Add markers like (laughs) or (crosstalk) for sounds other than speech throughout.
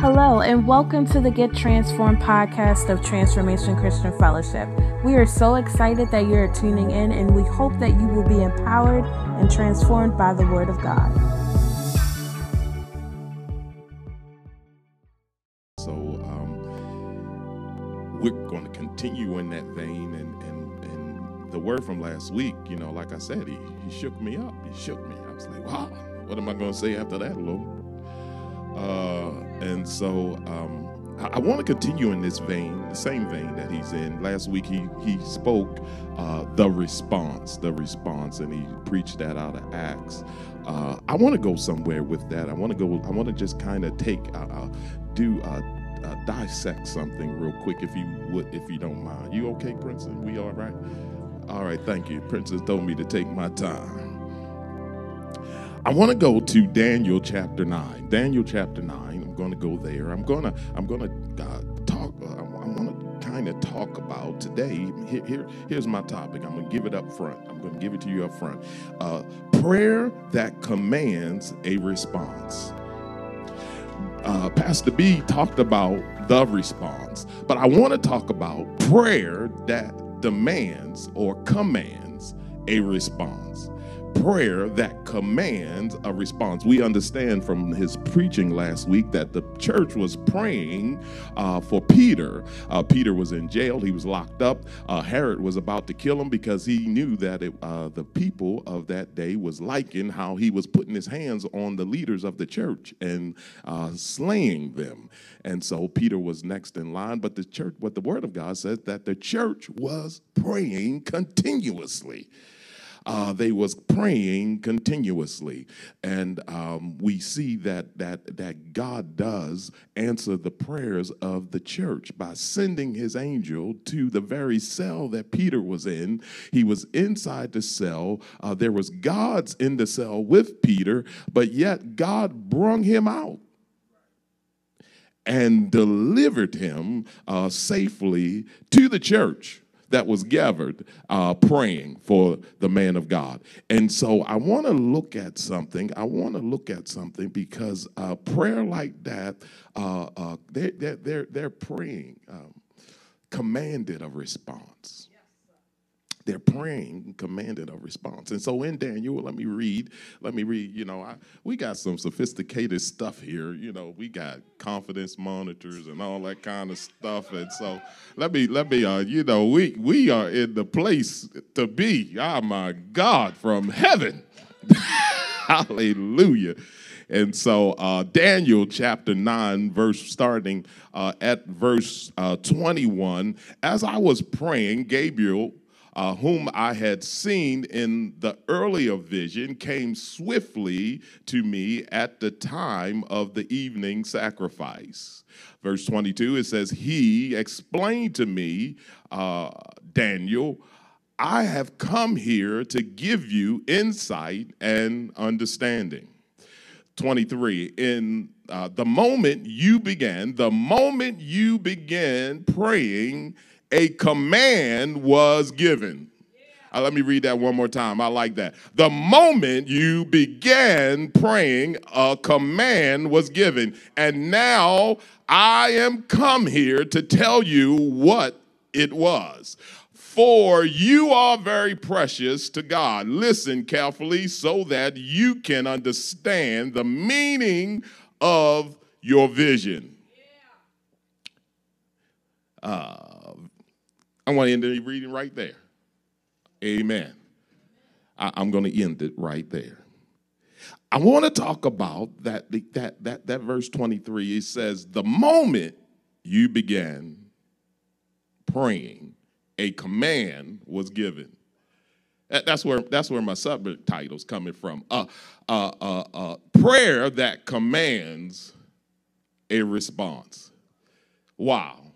Hello, and welcome to the Get Transformed podcast of Transformation Christian Fellowship. We are so excited that you're tuning in, and we hope that you will be empowered and transformed by the Word of God. So um, we're going to continue in that vein, and, and and the word from last week, you know, like I said, he he shook me up. He shook me. I was like, wow, what am I going to say after that, Lord? Uh, and so um, I, I want to continue in this vein, the same vein that he's in. Last week he he spoke uh, the response, the response, and he preached that out of Acts. Uh, I want to go somewhere with that. I want to go. I want to just kind of take, uh, uh, do, uh, dissect something real quick, if you would, if you don't mind. You okay, Princeton? We all right? All right, thank you. Princeton told me to take my time. I want to go to Daniel chapter 9. Daniel chapter 9. I'm going to go there. I'm going to I'm going to uh, talk uh, I want to kind of talk about today. Here, here, here's my topic. I'm going to give it up front. I'm going to give it to you up front. Uh, prayer that commands a response. Uh, Pastor B talked about the response, but I want to talk about prayer that demands or commands a response prayer that commands a response. We understand from his preaching last week that the church was praying uh, for Peter. Uh, Peter was in jail, he was locked up. Uh, Herod was about to kill him because he knew that it, uh, the people of that day was liking how he was putting his hands on the leaders of the church and uh, slaying them. And so Peter was next in line, but the church, what the word of God says, that the church was praying continuously uh, they was praying continuously, and um, we see that that that God does answer the prayers of the church by sending His angel to the very cell that Peter was in. He was inside the cell. Uh, there was gods in the cell with Peter, but yet God brung him out and delivered him uh, safely to the church that was gathered uh, praying for the man of God. And so I want to look at something. I want to look at something because uh, prayer like that, uh, uh they, they're, they're, they're praying, um, commanded a response they're praying commanded a response. And so in Daniel, let me read, let me read, you know, I, we got some sophisticated stuff here. You know, we got confidence monitors and all that kind of stuff. And so let me, let me, uh, you know, we, we are in the place to be, oh my God, from heaven. (laughs) Hallelujah. And so, uh, Daniel chapter 9, verse starting uh, at verse uh, 21, as I was praying, Gabriel uh, whom I had seen in the earlier vision, came swiftly to me at the time of the evening sacrifice. Verse 22, it says, He explained to me, uh, Daniel, I have come here to give you insight and understanding. 23, in uh, the moment you began, the moment you began praying, a command was given. Uh, let me read that one more time. I like that. The moment you began praying, a command was given. And now I am come here to tell you what it was. For you are very precious to God. Listen carefully so that you can understand the meaning of your vision. Uh, I want to end the reading right there. Amen. I, am going to end it right there. I want to talk about that, that, that, that verse 23. It says, The moment you began praying, a command was given. That's where, that's where my subtitle's coming from. Uh, uh, uh, uh, prayer that commands a response. Wow.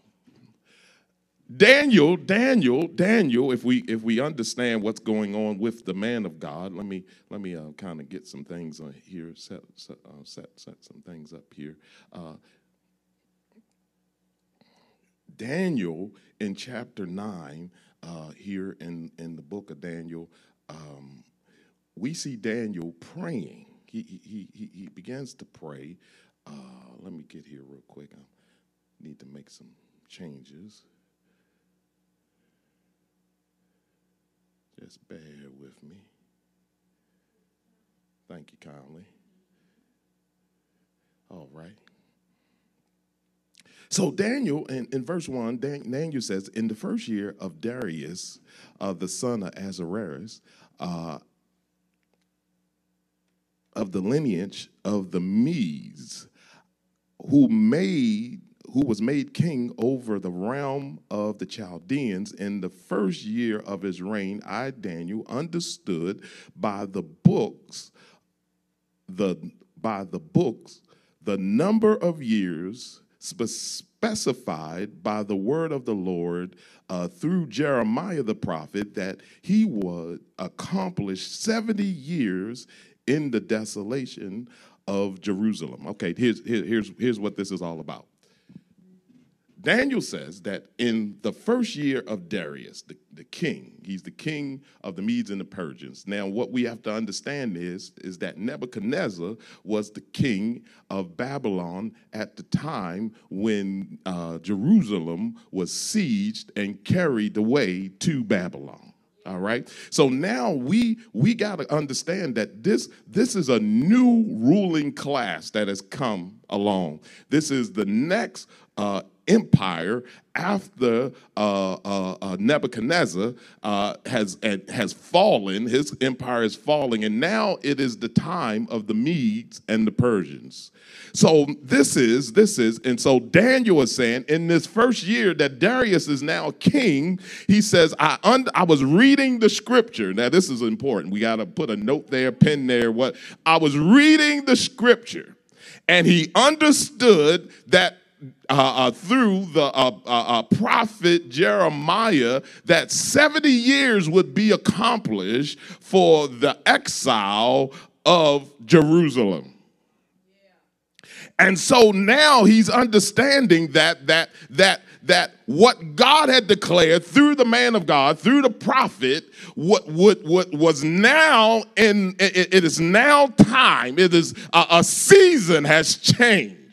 Daniel, Daniel, Daniel, if we if we understand what's going on with the man of God, let me let me uh, kind of get some things on here, set set, uh, set set some things up here. Uh, Daniel in chapter nine, uh, here in in the book of Daniel, um, we see Daniel praying. He he he he begins to pray. Uh, let me get here real quick. I need to make some changes. Just bear with me. Thank you kindly. All right. So Daniel, in, in verse 1, Daniel says, in the first year of Darius, uh, the son of Ahasuerus, uh, of the lineage of the Medes, who made who was made king over the realm of the Chaldeans in the first year of his reign, I, Daniel, understood by the books, the by the books, the number of years specified by the word of the Lord uh, through Jeremiah the prophet that he would accomplish 70 years in the desolation of Jerusalem. Okay, here's, here's, here's what this is all about. Daniel says that in the first year of Darius, the, the king, he's the king of the Medes and the Persians. Now, what we have to understand is, is that Nebuchadnezzar was the king of Babylon at the time when uh, Jerusalem was sieged and carried away to Babylon. All right. So now we we got to understand that this this is a new ruling class that has come along. This is the next uh, empire after uh, uh, uh, Nebuchadnezzar uh, has has fallen, his empire is falling, and now it is the time of the Medes and the Persians. So this is this is, and so Daniel is saying in this first year that Darius is now king, he says, "I un- I was reading the scripture." Now this is important. We got to put a note there, pen there. What I was reading the scripture, and he understood that uh, uh, through the uh, uh, uh, prophet Jeremiah that 70 years would be accomplished for the exile of Jerusalem. And so now he's understanding that that that that what God had declared through the man of God, through the prophet, what what, what was now in it, it is now time. It is a, a season has changed.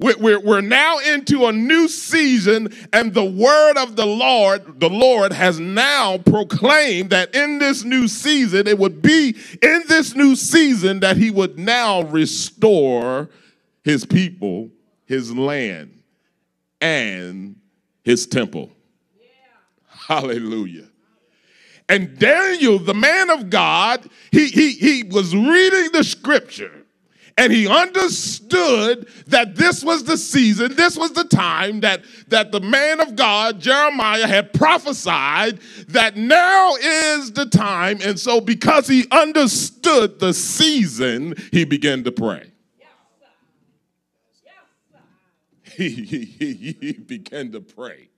We're, we're, now into a new season, and the word of the Lord, the Lord has now proclaimed that in this new season, it would be in this new season that he would now restore his people, his land, and his temple. Yeah. Hallelujah. And Daniel, the man of God, he, he, he was reading the scripture and he understood that this was the season, this was the time that, that the man of God, Jeremiah, had prophesied that now is the time. And so, because he understood the season, he began to pray. (laughs) He, he, he, he began to pray.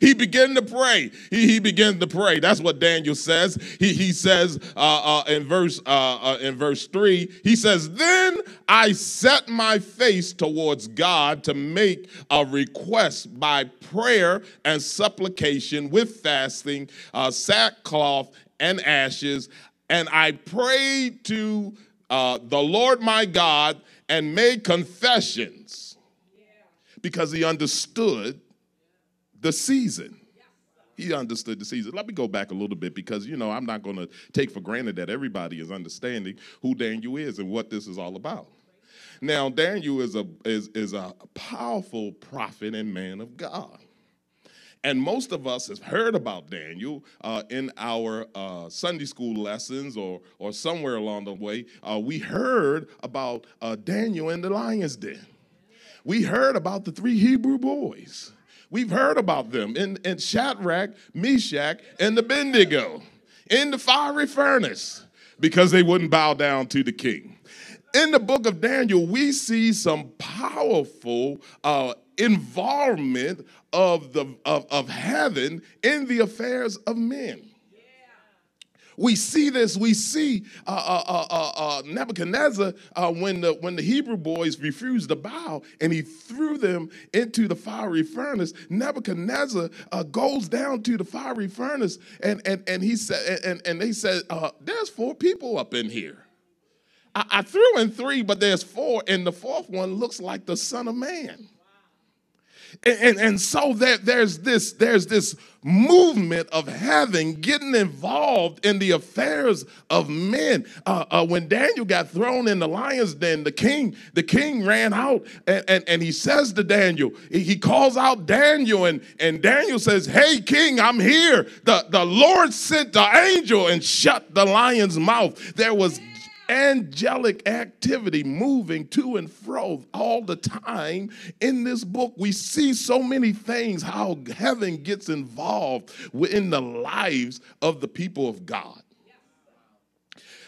He began to pray. He, he began to pray. That's what Daniel says. He, he says uh, uh, in verse uh, uh, in verse three. He says, "Then I set my face towards God to make a request by prayer and supplication with fasting, uh, sackcloth and ashes, and I prayed to uh, the Lord my God and made confessions." Because he understood the season. He understood the season. Let me go back a little bit because, you know, I'm not going to take for granted that everybody is understanding who Daniel is and what this is all about. Now, Daniel is a, is, is a powerful prophet and man of God. And most of us have heard about Daniel uh, in our uh, Sunday school lessons or, or somewhere along the way. Uh, we heard about uh, Daniel in the lion's den. We heard about the three Hebrew boys. We've heard about them in, in Shadrach, Meshach, and Abednego in the fiery furnace because they wouldn't bow down to the king. In the book of Daniel, we see some powerful uh, involvement of, the, of, of heaven in the affairs of men. We see this. We see uh, uh, uh, uh, uh Nebuchadnezzar uh, when the when the Hebrew boys refused to bow and he threw them into the fiery furnace. Nebuchadnezzar goes down to the fiery furnace and and and he said and and they said there's four people up in here. I, I threw in three, but there's four, and the fourth one looks like the Son of Man. And, and, and, so that there's this there's this movement of heaven getting involved in the affairs of men. Uh, uh, when Daniel got thrown in the lion's den, the king the king ran out and, and, and he says to Daniel, he calls out Daniel and, and Daniel says, "Hey king, I'm here." The the Lord sent the angel and shut the lion's mouth. There was angelic activity moving to and fro all the time in this book. We see so many things how heaven gets involved within the lives of the people of God.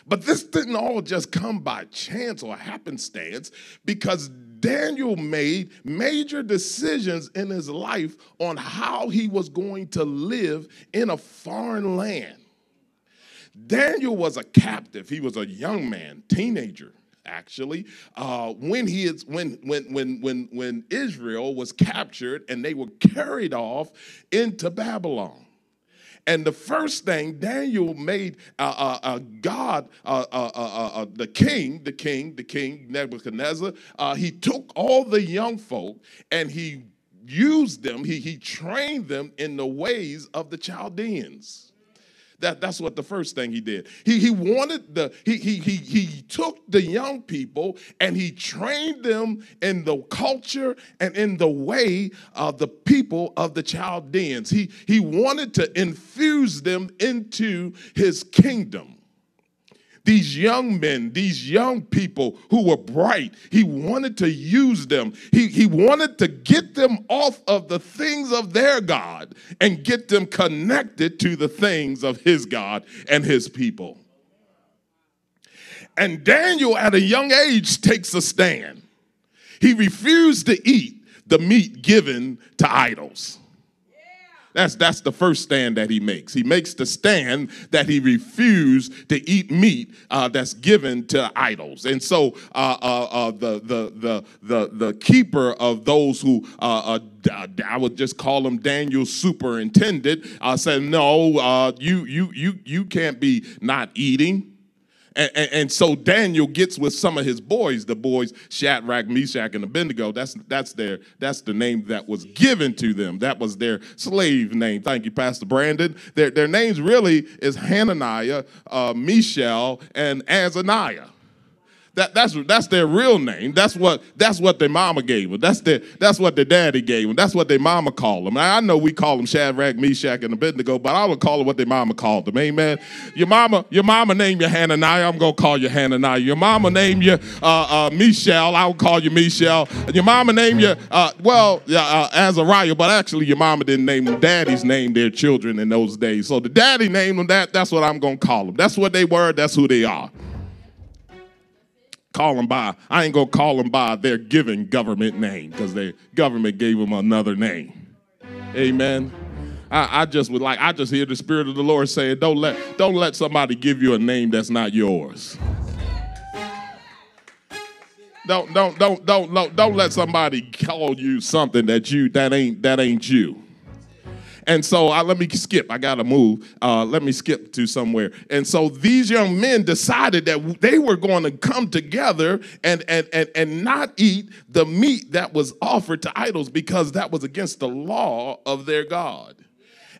But this didn't all just come by chance or happenstance because Daniel made major decisions in his life on how he was going to live in a foreign land. Daniel was a captive. He was a young man, teenager, actually. Uh, when he is when when when when when Israel was captured and they were carried off into Babylon. And the first thing Daniel made uh, uh, uh God, uh, uh, the king, the king, the king Nebuchadnezzar, he took all the young folk and he used them, he, he trained them in the ways of the Chaldeans. That, that's what the first thing he did. He, he wanted the, he, he, he, he took the young people and he trained them in the culture and in the way of the people of the Chaldeans. He, he wanted to infuse them into his kingdom these young men, these young people who were bright. He wanted to use them. He, he wanted to get them off of the things of their God and get them connected to the things of his God and his people. And Daniel, at a young age, takes a stand. He refused to eat the meat given to idols. That's, that's the first stand that he makes. He makes the stand that he refused to eat meat uh, that's given to idols. And so uh, uh, uh the, the, the, the, the keeper of those who, uh, uh, I would just call him Daniel's superintendent, said, no, you, you, you, you can't be not eating. And, and, and, so Daniel gets with some of his boys, the boys Shadrach, Meshach, and Abednego. That's that's their that's the name that was given to them. That was their slave name. Thank you, Pastor Brandon. Their their names really is Hananiah, uh, Mishael, and Azariah. That, that's, that's their real name. That's what, that's what their mama gave them. That's, their, that's what their daddy gave them. That's what their mama called them. Now, I know we call them Shadrach, Meshach, and Abednego, but I would call them what their mama called them. Amen. Your mama, your mama named you Hananiah. I'm going to call you Hananiah. Your mama named you uh, uh, Mishael. I would call you Mishael. Your mama named you, uh, well, uh, Azariah, but actually your mama didn't name them. Daddies named their children in those days. So the daddy named them that. That's what I'm going to call them. That's what they were. That's who they are call them by, I ain't gonna call them by their given government name because the government gave them another name. Amen. I, I, just would like, I just hear the Spirit of the Lord saying, don't let, don't let somebody give you a name that's not yours. Don't, don't, don't, don't, don't, don't let somebody call you something that you that ain't that ain't you. And so I, let me skip. I got to move. Uh, let me skip to somewhere. And so these young men decided that they were going to come together and, and, and, and not eat the meat that was offered to idols because that was against the law of their God.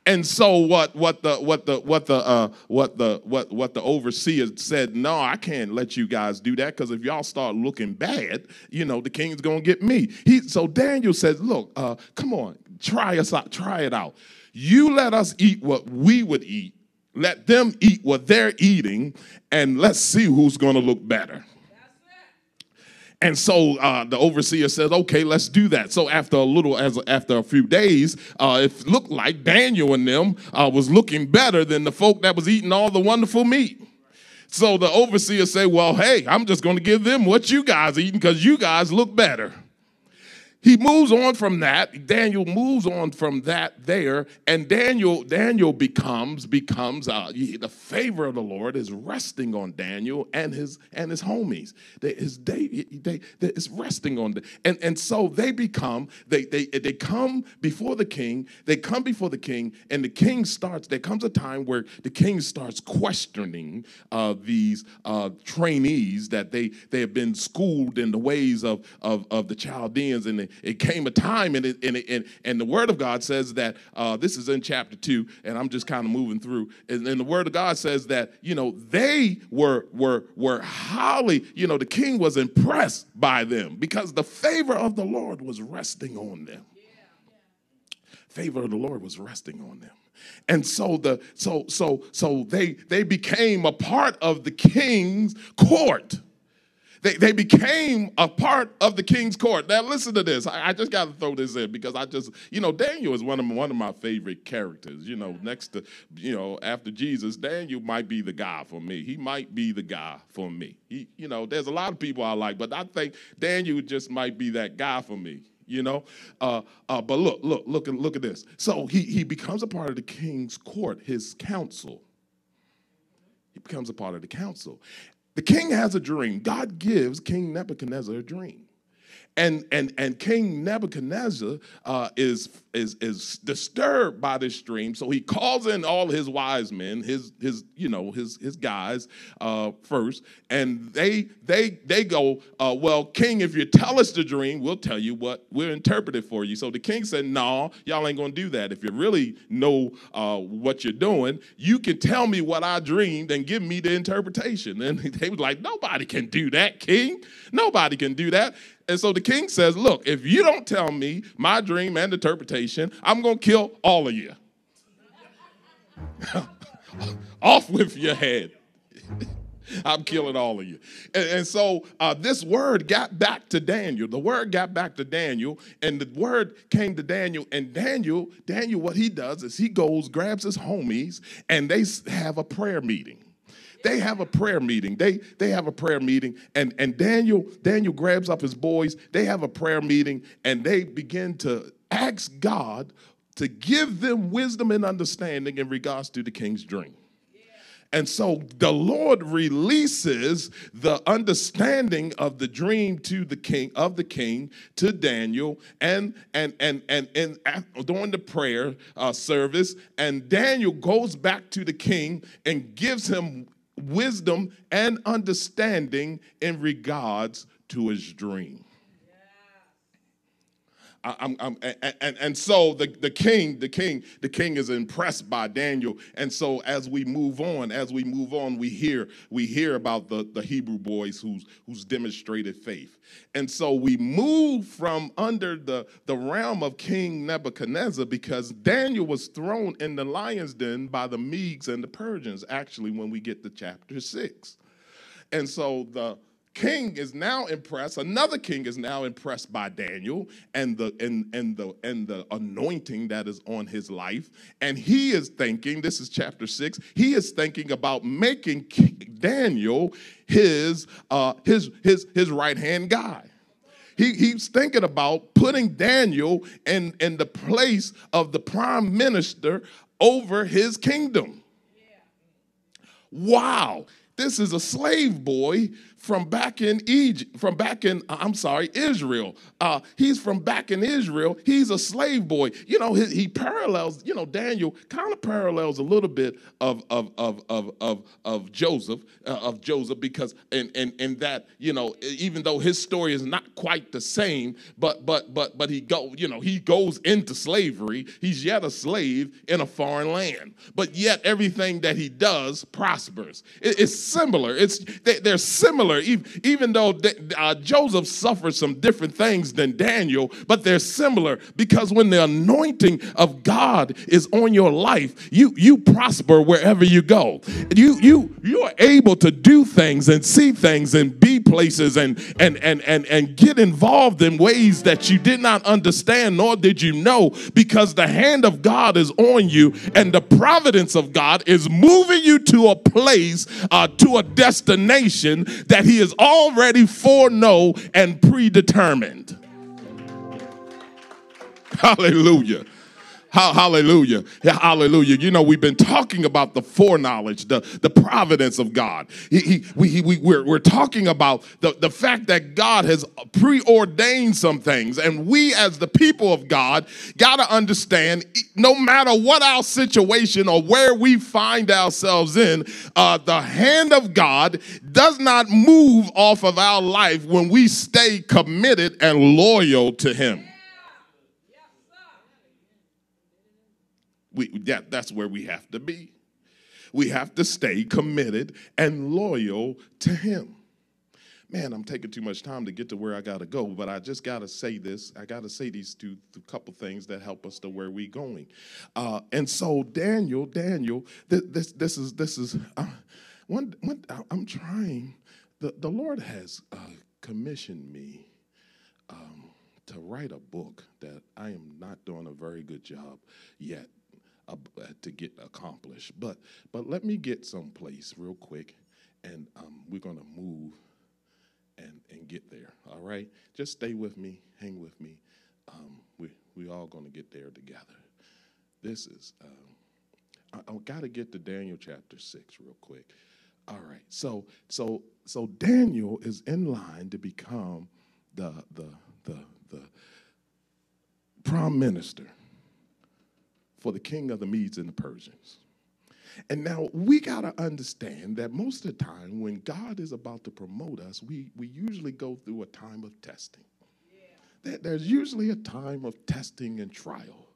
And so what what the what the what the uh, what the what what the overseer said, no, I can't let you guys do that because if y'all start looking bad, you know, the king's gonna get me. He so Daniel says, look, uh, come on, try us out, try it out. You let us eat what we would eat, let them eat what they're eating, and let's see who's gonna look better. And so uh, the overseer says, "Okay, let's do that." So after a little, as after a few days, uh, it looked like Daniel and them uh, was looking better than the folk that was eating all the wonderful meat. So the overseer said, "Well, hey, I'm just going to give them what you guys eating because you guys look better." He moves on from that. Daniel moves on from that there. And daniel daniel becomes becomes uh, the favor of the lord is resting on daniel and his and his homies. They, his day they, they it's resting on them and and so they become they they they come before the king they come before the king and the king starts there comes a time where the king starts questioning uh, these uh, trainees that they they have been schooled in the ways of of, of the chaldeans and the, it came a time, and, it, and, it, and, and the Word of God says that uh, this is in chapter two, and I'm just kind of moving through. And, and the Word of God says that you know they were were were highly, you know, the king was impressed by them because the favor of the Lord was resting on them. Favor of the Lord was resting on them and so the so so so they they became a part of the king's court they, they became a part of the king's court. Now, listen to this. I, I just got to throw this in because I just, you know, Daniel is one of, one of my favorite characters. You know, next to, you know, after Jesus, Daniel might be the guy for me. He might be the guy for me. He, you know, there's a lot of people I like, but I think Daniel just might be that guy for me you know. Uh, uh, but look, look, look, look at this. So he he becomes a part of the king's court, his council. He becomes a part of the council, the king has a dream. God gives King Nebuchadnezzar a dream. And, and, and King Nebuchadnezzar uh, is, is, is disturbed by this dream. So he calls in all his wise men, his, his, you know, his, his guys uh, first. And they, they, they go, uh, well, king, if you tell us the dream, we'll tell you what, we'll interpret it for you. So the king said, no, y'all ain't to do that. If you really know uh, what you're doing, you can tell me what I dreamed and give me the interpretation. And (laughs) they was like, nobody can do that, king. Nobody can do that. And so the king says, Look, if you don't tell me my dream and interpretation, I'm going to kill all of you. (laughs) Off with your head. (laughs) I'm killing all of you. And, and so uh, this word got back to Daniel. The word got back to Daniel, and the word came to Daniel. And Daniel, Daniel, what he does is he goes, grabs his homies, and they have a prayer meeting they have a prayer meeting. They they have a prayer meeting, and and Daniel Daniel grabs up his boys. They have a prayer meeting, and they begin to ask God to give them wisdom and understanding in regards to the king's dream. And so the Lord releases the understanding of the dream to the king of the king to Daniel and and and and and, during the prayer uh, service and Daniel goes back to the king and gives him wisdom and understanding in regards to his dream. I'm, I'm, and, and so the, the king, the king, the king is impressed by Daniel. And so as we move on, as we move on, we hear we hear about the, the Hebrew boys who's who's demonstrated faith. And so we move from under the, the realm of King Nebuchadnezzar because Daniel was thrown in the lion's den by the Medes and the Persians, actually, when we get to chapter six. And so the king is now impressed another king is now impressed by daniel and the and, and the and the anointing that is on his life and he is thinking this is chapter 6 he is thinking about making king daniel his uh his his his right hand guy he, he's thinking about putting Daniel in, in the place of the prime minister over his kingdom. Wow, this is a slave boy from back in Egypt, from back in, uh, I'm sorry, Israel. Uh, he's from back in Israel. He's a slave boy. You know, he, he parallels, you know, Daniel kind of parallels a little bit of, of, of, of, of, of Joseph, uh, of Joseph, because in, in, in that, you know, even though his story is not quite the same, but, but, but, but he go, you know, he goes into slavery. He's yet a slave in a foreign land, but yet everything that he does prospers. It, it's similar. It's, they, they're similar similar, even though uh, Joseph suffered some different things than Daniel, but they're similar because when the anointing of God is on your life, you, you prosper wherever you go. You, you, you are able to do things and see things and be places and, and, and, and, and get involved in ways that you did not understand nor did you know because the hand of God is on you and the providence of God is moving you to a place, uh, to a destination that that he is already foreknown and predetermined. Hallelujah. Hallelujah. Hallelujah. You know, we've been talking about the foreknowledge, the, the providence of God. He, he, we, we, we're, we're talking about the, the fact that God has preordained some things. And we, as the people of God, got to understand no matter what our situation or where we find ourselves in, uh, the hand of God does not move off of our life when we stay committed and loyal to Him. We, that, that's where we have to be. We have to stay committed and loyal to Him. Man, I'm taking too much time to get to where I got to go, but I just got to say this. I got to say these two, two couple things that help us to where we going. Uh, and so Daniel, Daniel, this, this, this is this is uh, one, one. I'm trying. The the Lord has uh, commissioned me um, to write a book that I am not doing a very good job yet to get accomplished. But but let me get someplace real quick, and um, we're gonna move and and get there. All right, just stay with me, hang with me. Um, we we all gonna get there together. This is. Um, I, I got to get to Daniel chapter six real quick. All right, so so so Daniel is in line to become the the the the prime minister for the king of the Medes and the Persians. And now we got to understand that most of the time when God is about to promote us, we, we usually go through a time of testing. Yeah. There's usually a time of testing and trial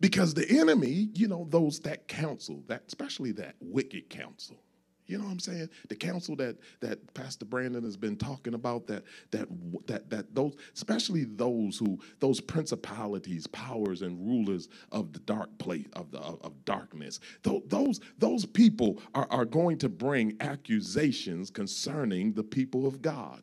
because the enemy, you know, those that counsel, that especially that wicked counsel, you know what I'm saying? The council that that Pastor Brandon has been talking about that that that that those especially those who those principalities, powers and rulers of the dark place of the of, of darkness. Those those people are, are going to bring accusations concerning the people of God.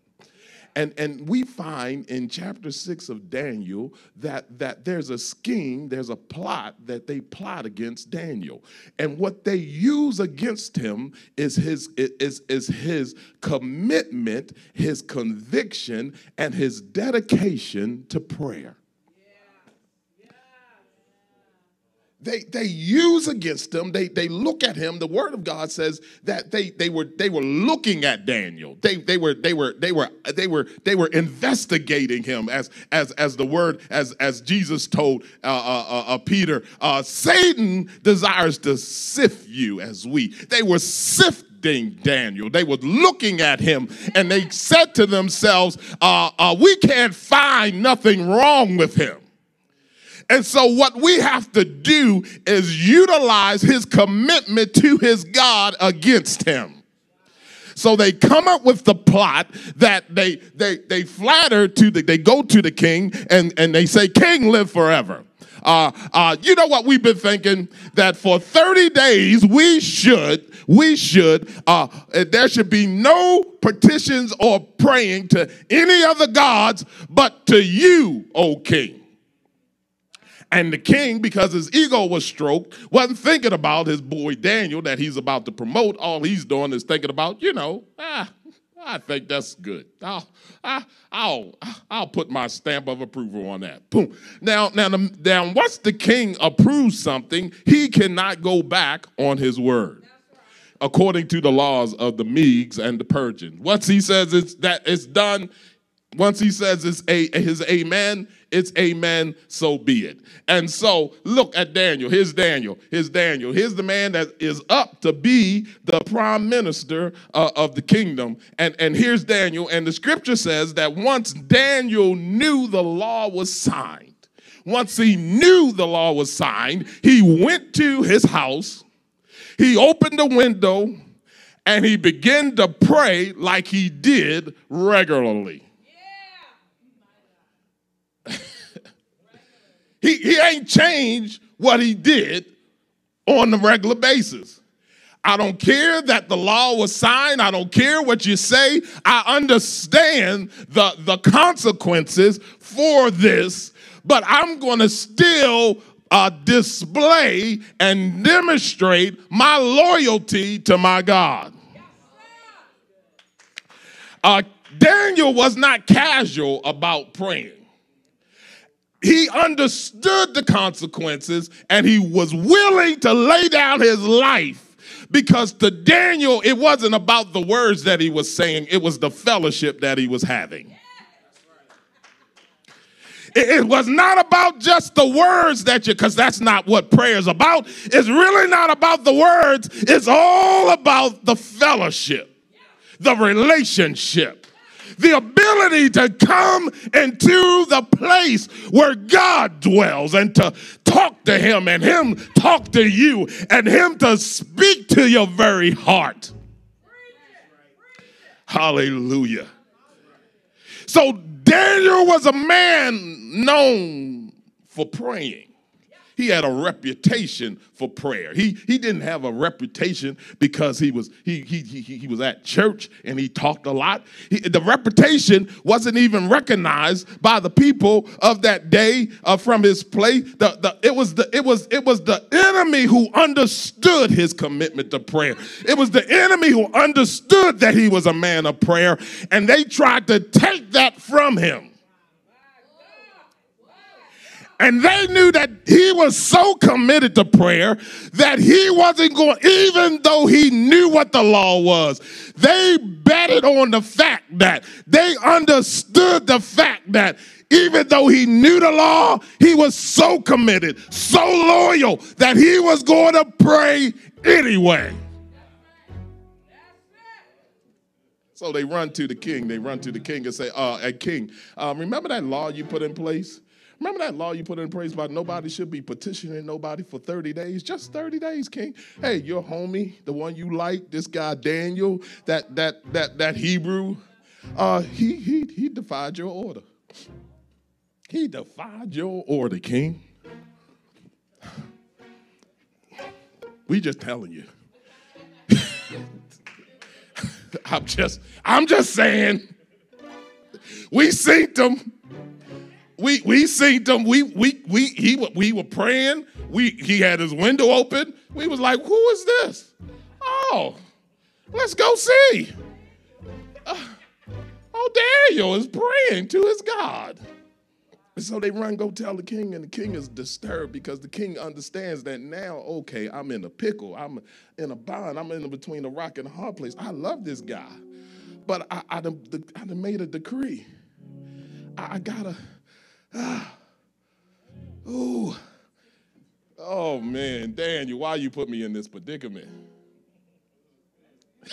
And, and we find in chapter six of Daniel that, that there's a scheme, there's a plot that they plot against Daniel. And what they use against him is his, is, is his commitment, his conviction, and his dedication to prayer. They, they use against him. They, they look at him. The word of God says that they, they were they were looking at Daniel. They, they were they were they were they were they were investigating him as as as the word as as Jesus told uh, uh, uh, uh Peter. Uh, Satan desires to sift you as we. They were sifting Daniel. They were looking at him and they said to themselves, uh, We can't find nothing wrong with him. And so, what we have to do is utilize his commitment to his God against him. So they come up with the plot that they they they flatter to the they go to the king and and they say, "King, live forever." Uh, uh, you know what we've been thinking that for 30 days we should we should uh, there should be no petitions or praying to any other gods but to you, O king. And the king, because his ego was stroked, wasn't thinking about his boy Daniel that he's about to promote. All he's doing is thinking about, you know, ah, I think that's good. I'll, I, I'll, I'll put my stamp of approval on that. Boom. Now, now, now, once the king approves something, he cannot go back on his word, according to the laws of the Medes and the Persians. Once he says it's that it's done, once he says it's a his amen, it's amen, so be it. And so look at Daniel. Here's Daniel. Here's Daniel. Here's the man that is up to be the prime minister uh, of the kingdom. And, and here's Daniel. And the scripture says that once Daniel knew the law was signed, once he knew the law was signed, he went to his house, he opened the window, and he began to pray like he did regularly. He, he ain't changed what he did on a regular basis. I don't care that the law was signed. I don't care what you say. I understand the, the consequences for this, but I'm going to still uh, display and demonstrate my loyalty to my God. Uh, Daniel was not casual about praying. He understood the consequences and he was willing to lay down his life because to Daniel, it wasn't about the words that he was saying, it was the fellowship that he was having. It, was not about just the words that you, because that's not what prayer is about. It's really not about the words, it's all about the fellowship, the relationship the ability to come into the place where God dwells and to talk to Him and Him talk to you and Him to speak to your very heart. Hallelujah. So Daniel was a man known for praying. He had a reputation for prayer. He, he didn't have a reputation because he was he, he, he, he was at church and he talked a lot. He, the reputation wasn't even recognized by the people of that day uh, from his place. The, the, it was the it was it was the enemy who understood his commitment to prayer. It was the enemy who understood that he was a man of prayer, and they tried to take that from him. And they knew that he was so committed to prayer that he wasn't going, even though he knew what the law was, they betted on the fact that they understood the fact that even though he knew the law, he was so committed, so loyal that he was going to pray anyway. So they run to the king. They run to the king and say, uh, hey, King, uh, remember that law you put in place? Remember that law you put in place about nobody should be petitioning nobody for 30 days? Just 30 days, King. Hey, your homie, the one you like, this guy Daniel, that that that that Hebrew, uh, he he he defied your order. He defied your order, King. We just telling you. (laughs) I'm just, I'm just saying. We synced them we we seen them. We we we he we were praying. We he had his window open. We was like, who is this? Oh, let's go see. Uh, oh, Daniel is praying to his God. And so they run, go tell the king, and the king is disturbed because the king understands that now, okay, I'm in a pickle. I'm in a bind. I'm in between a rock and a hard place. I love this guy, but I, I, done, I done made a decree. I, I gotta (sighs) Ooh. Oh man, Daniel, why you put me in this predicament? (laughs)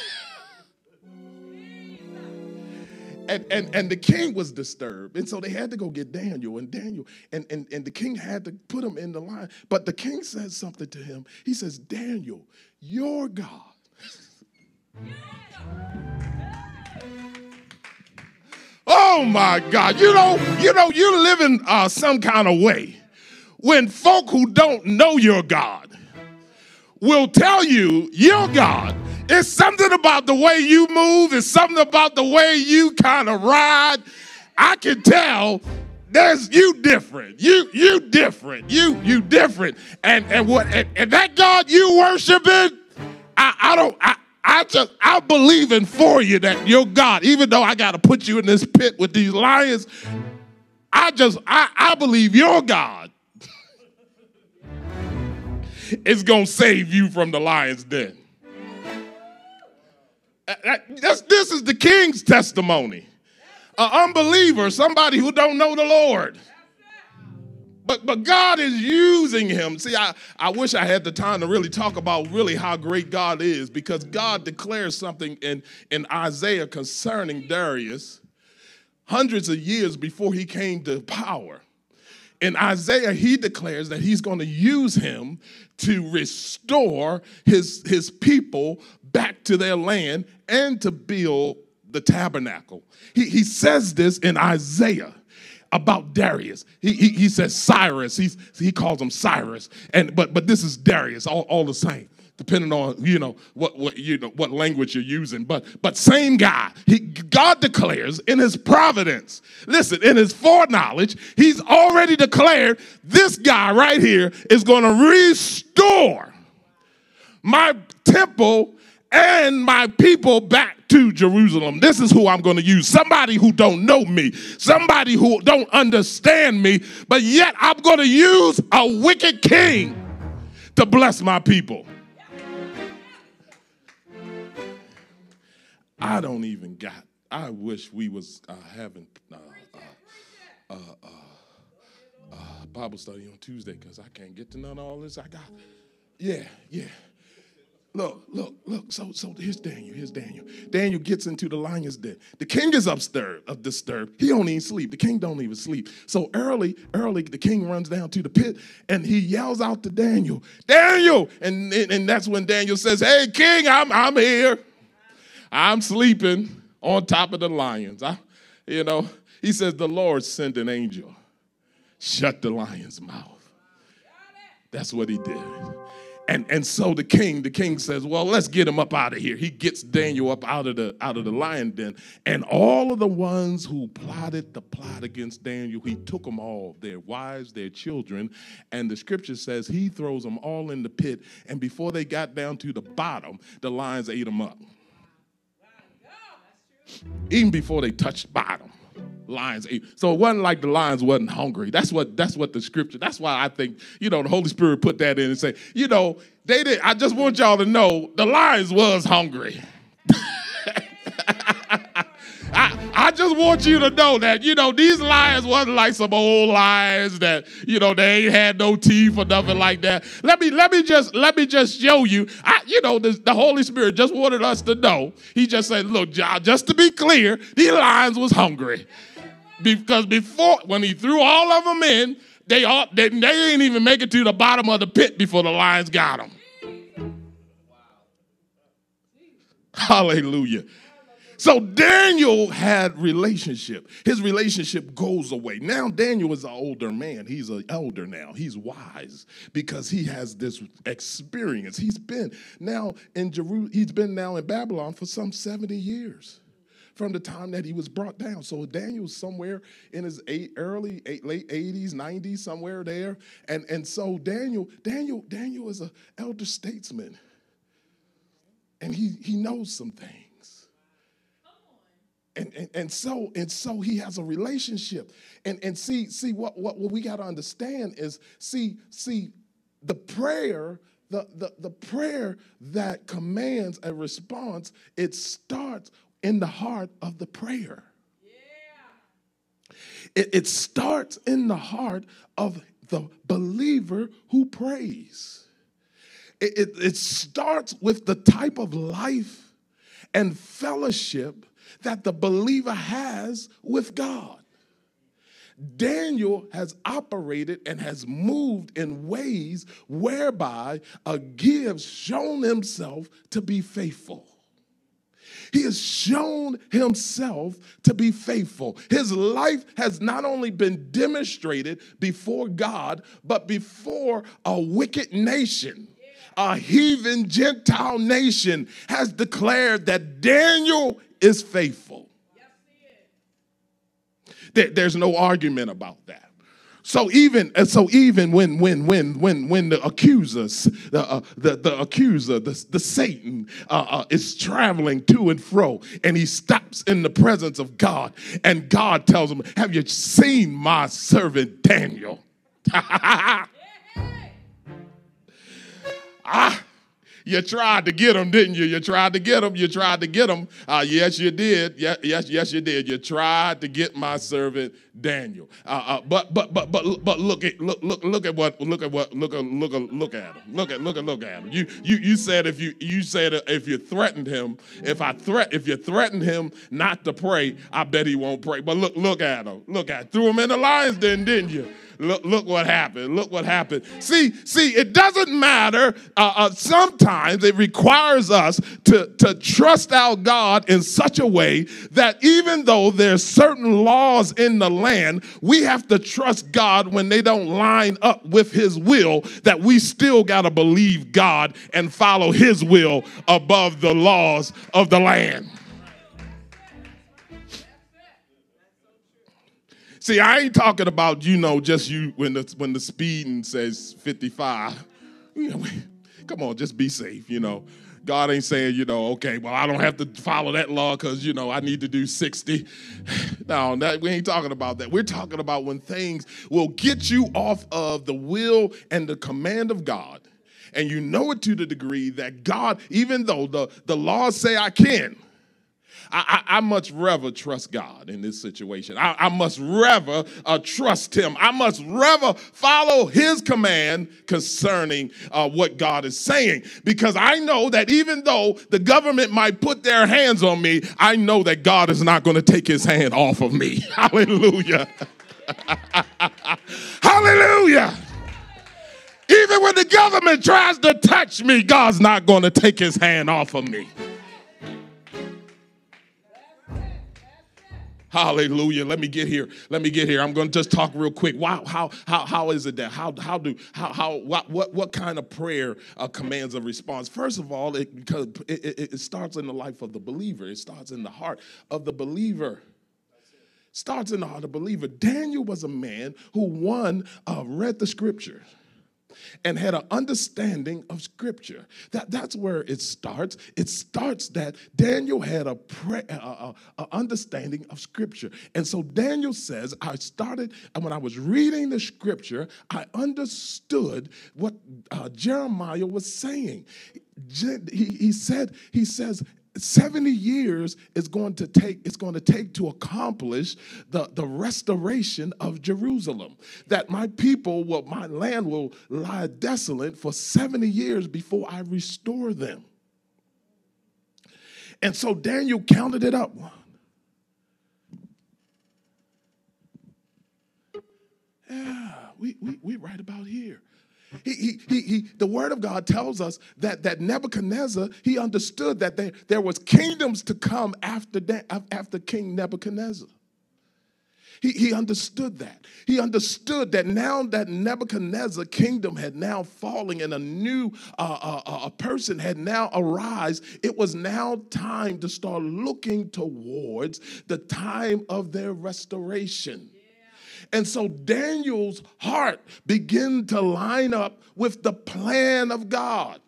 and, and, and the king was disturbed. And so they had to go get Daniel. And Daniel, and, and, and the king had to put him in the line. But the king says something to him. He says, Daniel, your God. (laughs) Oh my God. You know, you know, you're living uh, some kind of way when folk who don't know your God will tell you your God. It's something about the way you move, it's something about the way you kind of ride. I can tell there's you different. You you different. You you different. And and what and, and that God you worshiping, I, I don't I, I just I believe in for you that your God, even though I got to put you in this pit with these lions, I just I, I believe your God (laughs) is gonna save you from the lion's den. That's, this is the king's testimony. An unbeliever, somebody who don't know the Lord. But, but God is using him. See, I, I wish I had the time to really talk about really how great God is because God declares something in, in Isaiah concerning Darius hundreds of years before he came to power. In Isaiah, he declares that he's going to use him to restore his, his people back to their land and to build the tabernacle. He, he says this in Isaiah about Darius. He, he, he says Cyrus. He's, he calls him Cyrus. And but but this is Darius, all, all the same, depending on you know what, what you know what language you're using. But but same guy. He, God declares in his providence, listen, in his foreknowledge, he's already declared this guy right here is going to restore my temple and my people back to Jerusalem. This is who I'm going to use. Somebody who don't know me, somebody who don't understand me, but yet I'm going to use a wicked king to bless my people. I don't even got. I wish we was uh, having uh, uh, uh, uh Bible study on Tuesday because I can't get to none of all this I got. Yeah, yeah. Look, look, look. So, so here's Daniel. Here's Daniel. Daniel gets into the lion's den. The king is upstairs, uh, disturbed. He don't even sleep. The king don't even sleep. So early, early, the king runs down to the pit and he yells out to Daniel, Daniel, and and, and that's when Daniel says, Hey, king, I'm I'm here. I'm sleeping on top of the lions. I, you know, he says, The Lord sent an angel, shut the lion's mouth. That's what he did. And, and so the king, the king says, Well, let's get him up out of here. He gets Daniel up out of the out of the lion den. And all of the ones who plotted the plot against Daniel, he took them all, their wives, their children, and the scripture says he throws them all in the pit. And before they got down to the bottom, the lions ate them up even before they touched bottom. Lions ate. So it wasn't like the lions wasn't hungry. That's what that's what the scripture. That's why I think you know the Holy Spirit put that in and say, you know, they did. I just want y'all to know the lions was hungry. (laughs) I, I just want you to know that, you know, these lions wasn't like some old lions that, you know, they ain't had no teeth or nothing like that. Let me, let me just, let me just show you. I, you know, the, the Holy Spirit just wanted us to know. He just said, look, just to be clear, these lions was hungry. Because before, when he threw all of them in, they all they, they didn't even make it to the bottom of the pit before the lions got them. Hallelujah. So Daniel had relationship. His relationship goes away. Now Daniel is an older man. He's an elder now. He's wise because he has this experience. He's been now in Jerusalem. He's been now in Babylon for some 70 years from the time that he was brought down. So Daniel's somewhere in his eight, early eight, late 80s, 90s, somewhere there. And, and so Daniel, Daniel, Daniel is an elder statesman. And he, he knows some things and, and, and so and so he has a relationship and and see see what what, what we got to understand is see see the prayer the, the the prayer that commands a response it starts in the heart of the prayer yeah. it, it starts in the heart of the believer who prays it, it, it starts with the type of life and fellowship that the believer has with God. Daniel has operated and has moved in ways whereby a gives shown himself to be faithful. He has shown himself to be faithful. His life has not only been demonstrated before God, but before a wicked nation a heathen Gentile nation has declared that Daniel is faithful. There's no argument about that. So even so, even when when when when when the accusers, the uh, the, the accuser, the, the Satan uh, uh, is traveling to and fro, and he stops in the presence of God, and God tells him, "Have you seen my servant Daniel?" (laughs) ah, you tried to get them, didn't you? You tried to get them. You tried to get them. Uh, yes, you did. Yes, yes, yes, you did. You tried to get my servant Daniel. Uh, uh, but but but but but look at look look look at what look at what look at look at look at him. Look at look at look at him. You you you said if you you said if you threatened him, if I threat if you threatened him not to pray, I bet he won't pray. But look look at him. Look at threw him in the lions den, didn't you? Look, look what happened. Look what happened. See, see, it doesn't matter. Uh, uh, sometimes it requires us to, to trust our God in such a way that even though there's certain laws in the land, we have to trust God when they don't line up with his will, that we still got to believe God and follow his will above the laws of the land. See, I ain't talking about, you know, just you when the when the speeding says 55. You know, (laughs) come on, just be safe, you know. God ain't saying, you know, okay, well, I don't have to follow that law because, you know, I need to do 60. (sighs) no, that, we ain't talking about that. We're talking about when things will get you off of the will and the command of God. And you know it to the degree that God, even though the, the laws say I can, I, I, I much rather trust God in this situation. I, I must rather uh, trust Him. I must rather follow His command concerning uh, what God is saying. Because I know that even though the government might put their hands on me, I know that God is not going to take His hand off of me. (laughs) Hallelujah. (laughs) Hallelujah. Even when the government tries to touch me, God's not going to take his hand off of me. Hallelujah. Let me get here. Let me get here. I'm going to just talk real quick. Wow, how, how, how is it that, how, how do, how, how, what, what, what kind of prayer uh, commands a response? First of all, it, because it, it, it starts in the life of the believer. It starts in the heart of the believer starts in the heart of the believer. Daniel was a man who one uh, read the scriptures and had an understanding of scripture. That, that's where it starts. It starts that Daniel had a, pre, a, a, a understanding of scripture. And so Daniel says, I started, and when I was reading the scripture, I understood what uh, Jeremiah was saying. He, he said, he says, 70 years is going to take it's going to take to accomplish the, the restoration of jerusalem. That my people will my land will lie desolate for 70 years before i restore them. And so daniel counted it up. Yeah we, we, we right about here he, he, he, he, the word of God tells us that, that Nebuchadnezzar, he understood that there, there was kingdoms to come after, that, after King Nebuchadnezzar. He, he understood that. He understood that now that Nebuchadnezzar kingdom had now fallen and a new uh, uh, uh, person had now arisen, it was now time to start looking towards the time of their restoration. And so Daniel's heart began to line up with the plan of God.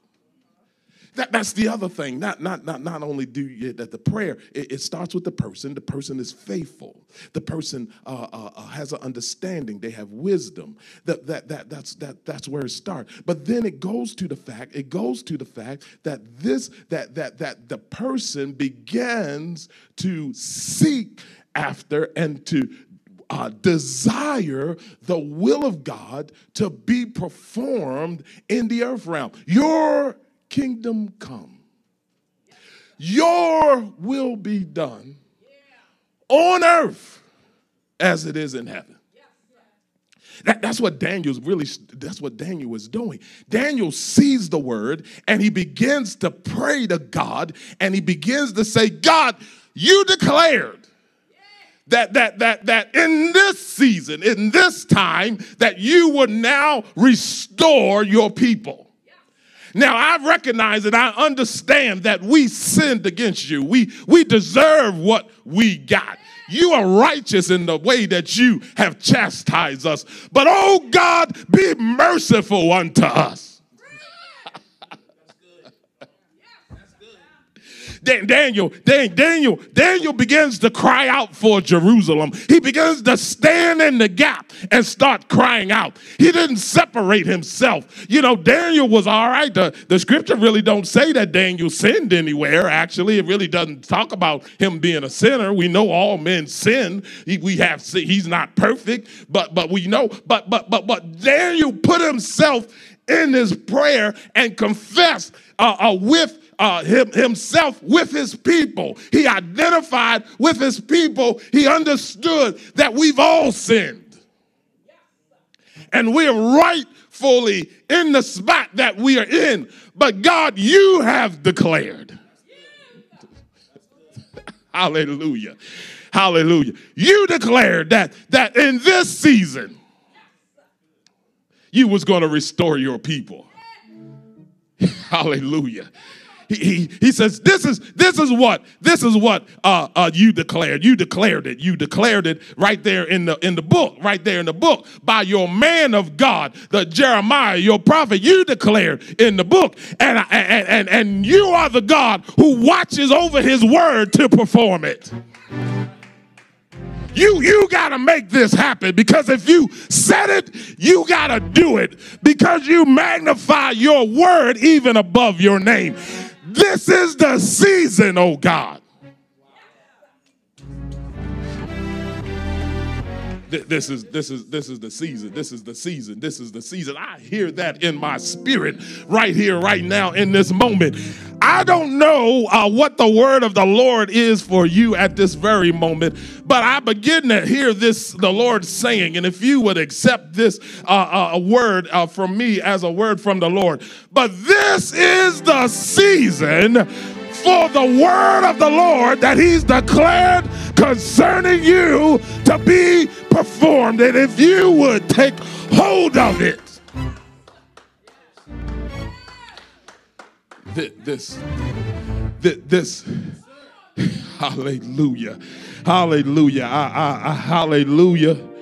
That, that's the other thing. Not, not, not, not only do you that the prayer, it, it, starts with the person. The person is faithful. The person uh, uh, uh, has an understanding. They have wisdom. That, that, that, that's, that, that's where it starts. But then it goes to the fact, it goes to the fact that this, that, that, that the person begins to seek after and to uh, desire the will of God to be performed in the earth realm. Your kingdom come, your will be done on earth as it is in heaven. That, that's what Daniel's really, that's what Daniel was doing. Daniel sees the word and he begins to pray to God and he begins to say, God, you declared that that that that in this season in this time that you would now restore your people. Now i recognize and i understand that we sinned against you. We we deserve what we got. You are righteous in the way that you have chastised us. But oh god be merciful unto us Daniel, Daniel, Daniel begins to cry out for Jerusalem. He begins to stand in the gap and start crying out. He didn't separate himself. You know, Daniel was all right. The, the scripture really don't say that Daniel sinned anywhere. Actually, it really doesn't talk about him being a sinner. We know all men sin. He, we have he's not perfect, but but we know. But but but but Daniel put himself in his prayer and confessed uh, uh, with uh, him, himself with his people. He identified with his people. He understood that we've all sinned. And we're rightfully in the spot that we are in. But God, you have declared. (laughs) Hallelujah. Hallelujah. You declared that that in this season you was going to restore your people. (laughs) Hallelujah. He, he, he says, this is, this is what, this is what uh, uh, you declared. You declared it. You declared it right there in the, in the book, right there in the book by your man of God, the Jeremiah, your prophet. You declared in the book. And, and, and, and you are the God who watches over his word to perform it. You you got to make this happen because if you said it, you got to do it because you magnify your word even above your name. This is the season, oh God. This is this is this is the season. This is the season. This is the season. I hear that in my spirit right here, right now, in this moment. I don't know uh, what the word of the Lord is for you at this very moment, but I begin to hear this the Lord saying, and if you would accept this uh, uh, word uh, from me as a word from the Lord, but this is the season for the word of the Lord that He's declared concerning you to be performed. And if you would take hold of it, this, this, this, (laughs) hallelujah, hallelujah, I, I, I, hallelujah.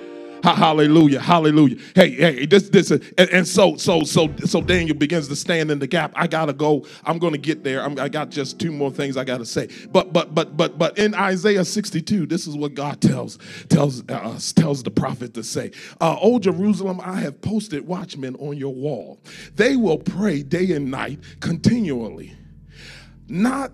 Hallelujah, hallelujah. Hey, hey, this, this, and, and, so, so, so, so Daniel begins to stand in the gap. I gotta go. I'm gonna get there. I'm, I got just two more things I gotta say. But, but, but, but, but in Isaiah 62, this is what God tells tells uh, tells the prophet to say. Uh, Jerusalem, I have posted watchmen on your wall. They will pray day and night continually. Not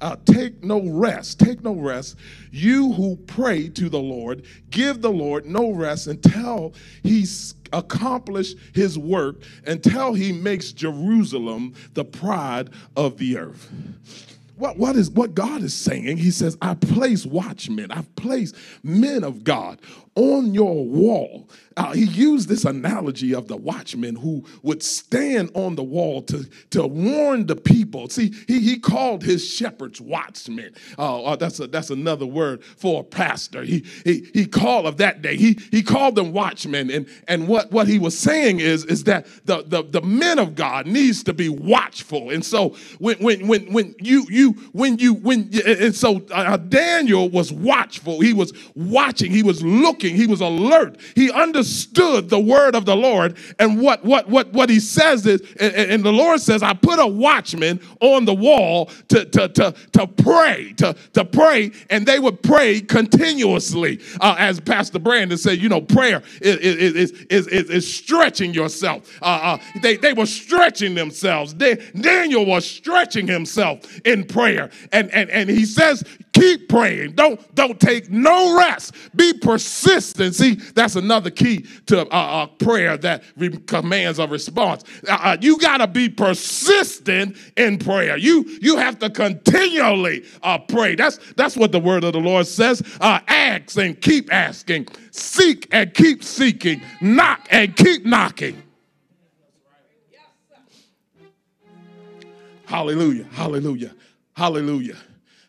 uh, take no rest. Take no rest. You who pray to the Lord, give the Lord no rest until he's accomplished his work, until he makes Jerusalem the pride of the earth what, what is what God is saying? He says, I place watchmen, I've placed men of God on your wall. Uh, he used this analogy of the watchman who would stand on the wall to, to warn the people. See, he, he called his shepherds watchmen. Uh, uh, that's, a, that's another word for a pastor. He, he, he called of that day, he, he called them watchmen. And, and what, what he was saying is, is that the, the, the men of God needs to be watchful. And so when, when, when, when you, you, when you, when, and so uh, Daniel was watchful. He was watching, he was looking he was alert. He understood the word of the Lord. And what, what, what, what he says is, and, and the Lord says, I put a watchman on the wall to, to, to, to pray, to, to pray, and they would pray continuously. Uh, as Pastor Brandon said, you know, prayer is, is, is, is, is stretching yourself. Uh, uh, they, they were stretching themselves. Daniel was stretching himself in prayer. And, and, and he says, keep praying. Don't, don't take no rest. Be persistent persistent. See, that's another key to uh, uh, prayer that re- commands a response. Uh, uh you got to be persistent in prayer. You you have to continually uh, pray. That's that's what the word of the Lord says. Uh, ask and keep asking. Seek and keep seeking. Knock and keep knocking. Hallelujah. Hallelujah. Hallelujah.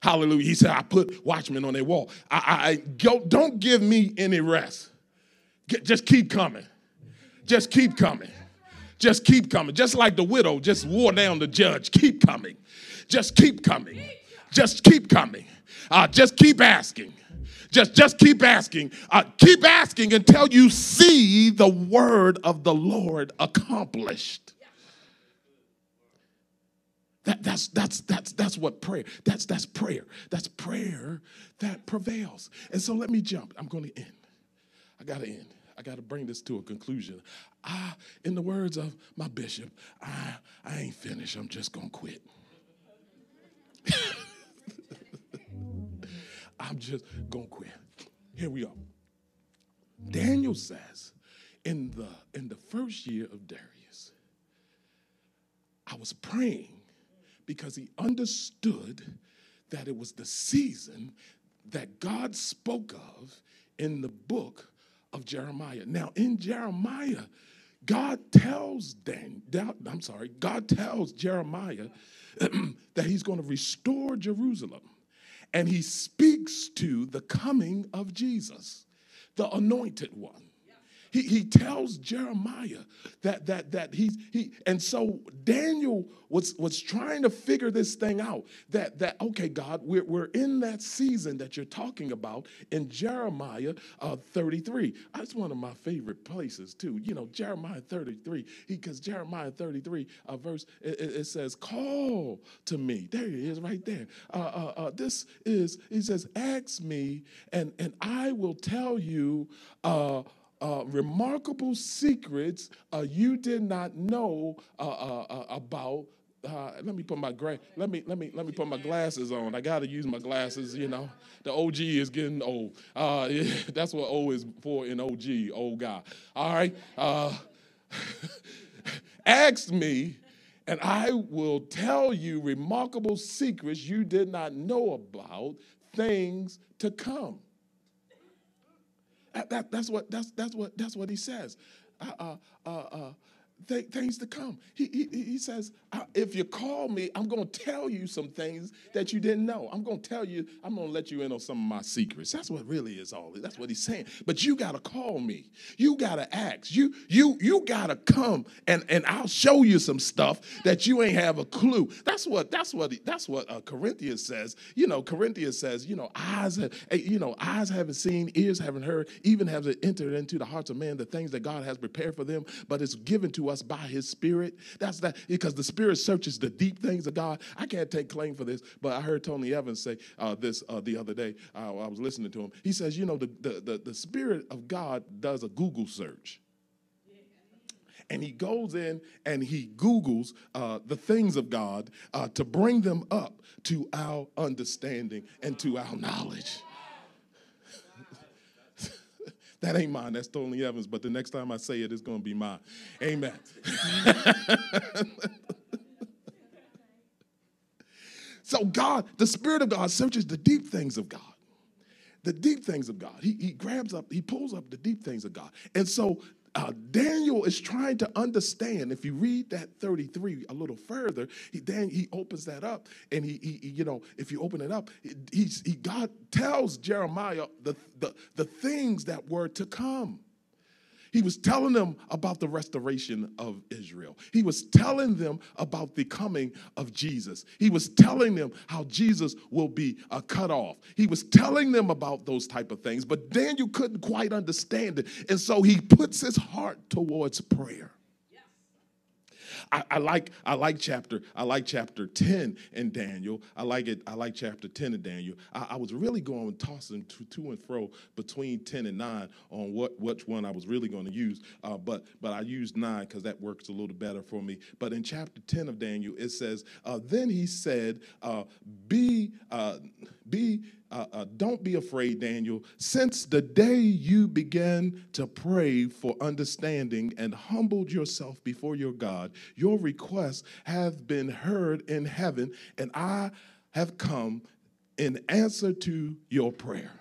Hallelujah. He said, I put watchmen on their wall. I, I, I don't give me any rest. Get, just keep coming. Just keep coming. Just keep coming. Just like the widow just wore down the judge. Keep coming. Just keep coming. Just keep coming. Uh, just keep asking. Just, just keep asking. Uh, keep asking until you see the word of the Lord accomplished. That, that's, that's, that's, that's what prayer, that's, that's prayer. That's prayer that prevails. And so let me jump. I'm going to end. I got to end. I got to bring this to a conclusion. I, in the words of my bishop, I, I ain't finished. I'm just going to quit. (laughs) I'm just going to quit. Here we are. Daniel says, in the, in the first year of Darius, I was praying because he understood that it was the season that God spoke of in the book of Jeremiah. Now, in Jeremiah, God tells Dan, I'm sorry, God tells Jeremiah (clears throat) that he's going to restore Jerusalem. And he speaks to the coming of Jesus, the anointed one. He, he tells Jeremiah that that that he's he and so Daniel was was trying to figure this thing out. That that okay, God, we're, we're in that season that you're talking about in Jeremiah uh, 33. That's one of my favorite places too. You know, Jeremiah 33, because Jeremiah 33, uh, verse, it, it, says, Call to me. There he is right there. Uh, uh, uh, this is, he says, Ask me, and, and I will tell you. Uh, remarkable secrets uh, you did not know uh, uh, uh about. Uh, let me put my gra- let me let me let me put my glasses on. I got to use my glasses. You know, the OG is getting old. Yeah, (laughs) that's what O is for in OG, old guy. All right. (laughs) ask me, and I will tell you remarkable secrets you did not know about, things to come. That, that, that's what that's that's what that's what he says. Uh, uh, uh, uh th- things to come. He, he, he says, if you call me, I'm going to tell you some things that you didn't know. I'm going to tell you, I'm going to let you in on some of my secrets. That's what really is all. That's what he's saying. But you got to call me. You got to ask. You you you got to come and and I'll show you some stuff that you ain't have a clue. That's what that's what that's what uh, Corinthians says. You know, Corinthians says, you know, eyes have, eh, you know, eyes haven't seen, ears haven't heard, even have it entered into the hearts of man the things that God has prepared for them, but it's given to us by his spirit. That's that because the spirit searches the deep things of God. I can't take claim for this, but I heard Tony Evans say uh, this uh, the other day. I was listening to him. He says, you know, the, the, the, the spirit of God does a Google search and he goes in and he Googles uh, the things of God uh, to bring them up to our understanding and to our knowledge. That ain't mine. That's Tony Evans. But the next time I say it, it's going to be mine. Amen. (laughs) so God, the Spirit of God searches the deep things of God. The deep things of God. He, he grabs up, he pulls up the deep things of God. And so uh, Daniel is trying to understand. If you read that 33 a little further, he then he opens that up, and he, he, you know, if you open it up, he, he God tells Jeremiah the, the, the things that were to come. He was telling them about the restoration of Israel. He was telling them about the coming of Jesus. He was telling them how Jesus will be uh, cut off. He was telling them about those type of things, but Daniel couldn't quite understand it. And so he puts his heart towards prayer. I, I, like I like chapter I like chapter 10 in Daniel. I like it. I like chapter 10 in Daniel. I, I was really going tossing to, to and fro between 10 and 9 on what which one I was really going to use. Uh, but but I used 9 because that works a little better for me. But in chapter 10 of Daniel, it says, uh, then he said, uh, be uh, be uh, uh, don't be afraid, Daniel. Since the day you began to pray for understanding and humbled yourself before your God, your requests have been heard in heaven, and I have come in answer to your prayer.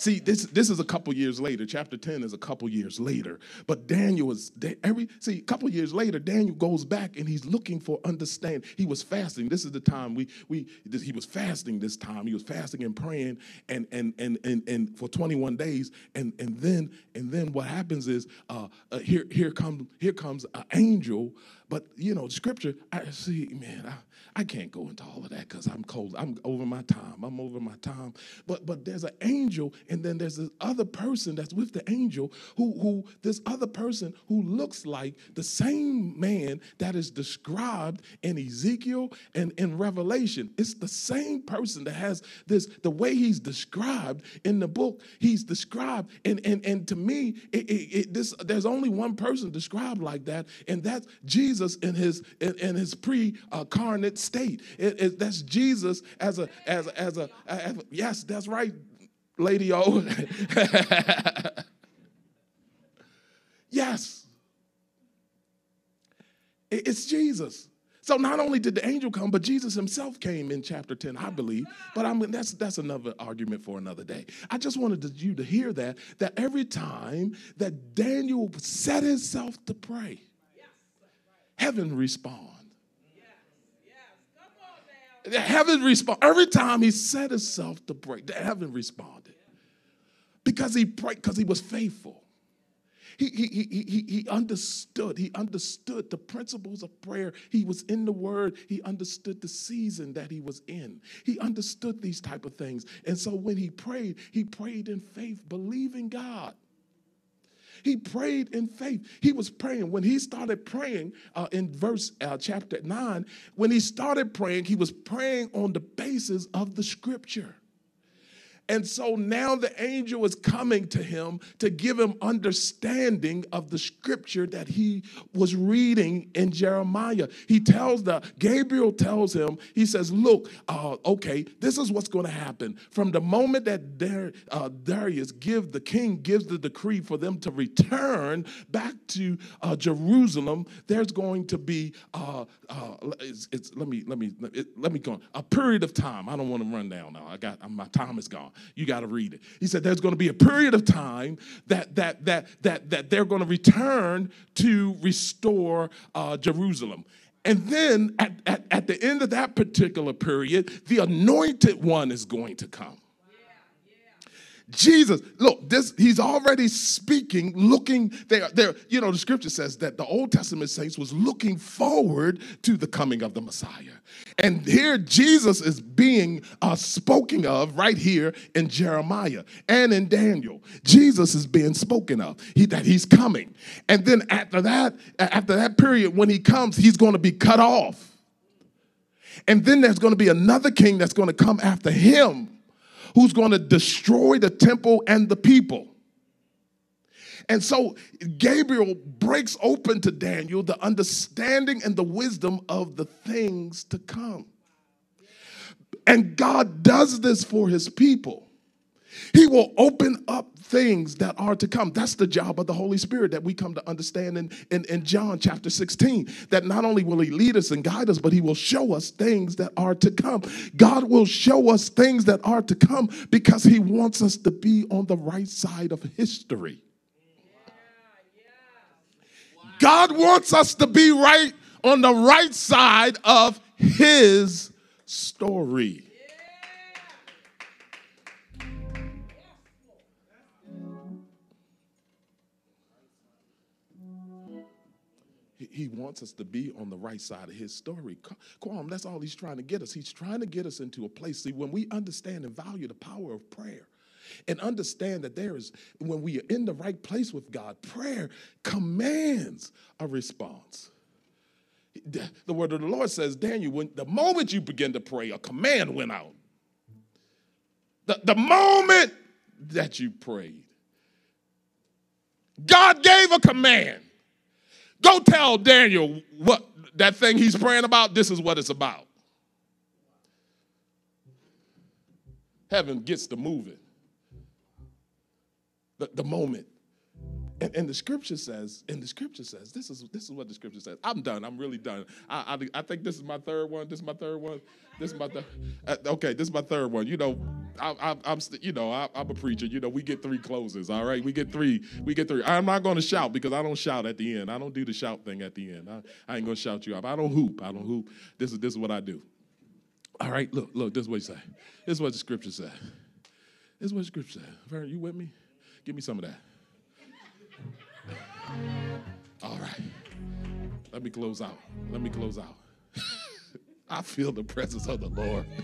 See, this, this is a couple years later. Chapter 10 is a couple years later. But Daniel is every see, a couple years later, Daniel goes back and he's looking for understanding. He was fasting. This is the time we we he was fasting this time. He was fasting and praying and and and and, and for 21 days. And and then and then what happens is uh, uh here here comes here comes an angel but you know, scripture, I see, man, I, I can't go into all of that because I'm cold. I'm over my time. I'm over my time. But but there's an angel, and then there's this other person that's with the angel who who this other person who looks like the same man that is described in Ezekiel and in Revelation. It's the same person that has this, the way he's described in the book, he's described. And and, and to me, it, it, it, this there's only one person described like that, and that's Jesus Jesus in his in, in his pre-carnate state. It, it, that's Jesus as a as a, as a as a yes, that's right, Lady O. (laughs) yes, it, it's Jesus. So not only did the angel come, but Jesus himself came in chapter 10, I believe. But I mean, that's that's another argument for another day. I just wanted you to hear that, that every time that Daniel set himself to pray, heaven respond. The heaven respond. Every time he set himself to pray, the heaven responded. Because he prayed, because he was faithful. He, he, he, he, he understood. He understood the principles of prayer. He was in the word. He understood the season that he was in. He understood these type of things. And so when he prayed, he prayed in faith, believing God. He prayed in faith. He was praying. When he started praying uh, in verse uh, chapter 9, when he started praying, he was praying on the basis of the scripture. And so now the angel is coming to him to give him understanding of the scripture that he was reading in Jeremiah. He tells the, Gabriel tells him, he says, Look, uh, okay, this is what's going to happen. From the moment that Dar- uh, Darius give the king gives the decree for them to return back to uh, Jerusalem, there's going to be, uh, uh, it's, it's, let me, let me, let me go, on. a period of time. I don't want to run down now. I got, my time is gone. You got to read it. He said there's going to be a period of time that that that that that they're going to return to restore uh, Jerusalem. And then at, at, at the end of that particular period, the anointed one is going to come. Jesus, look, this he's already speaking, looking there. There, you know, the scripture says that the Old Testament saints was looking forward to the coming of the Messiah. And here Jesus is being uh, spoken of right here in Jeremiah and in Daniel. Jesus is being spoken of, he, that he's coming. And then after that, after that period, when he comes, he's going to be cut off. And then there's going to be another king that's going to come after him who's going to destroy the temple and the people. And so Gabriel breaks open to Daniel the understanding and the wisdom of the things to come. And God does this for his people. He will open up things that are to come. That's the job of the Holy Spirit that we come to understand in, in, in, John chapter 16. That not only will He lead us and guide us, but He will show us things that are to come. God will show us things that are to come because He wants us to be on the right side of history. God wants us to be right on the right side of His story. He wants us to be on the right side of his story. Quam, that's all he's trying to get us. He's trying to get us into a place. See, when we understand and value the power of prayer, and understand that there is, when we are in the right place with God, prayer commands a response. The word of the Lord says, Daniel, when the moment you begin to pray, a command went out. The, the moment that you prayed, God gave a command. Go tell Daniel what that thing he's praying about, this is what it's about. Heaven gets to moving. The, the moment. And, and, the scripture says, and the scripture says, this is this is what the scripture says. I'm done. I'm really done. I, I, I think this is my third one. This is my third one. This is my third. Uh, okay, this is my third one. You know, I, am you know, I, am a preacher. You know, we get three closes. All right, we get three. We get three. I'm not going to shout because I don't shout at the end. I don't do the shout thing at the end. I, I ain't going to shout you up. I don't hoop. I don't hoop. This is this is what I do. All right, look, look. This is what you say. This is what the scripture said. This is what the scripture said. Vern, you with me? Give me some of that. All right. Let me close out. Let me close out. (laughs) I feel the presence of the Lord. (laughs)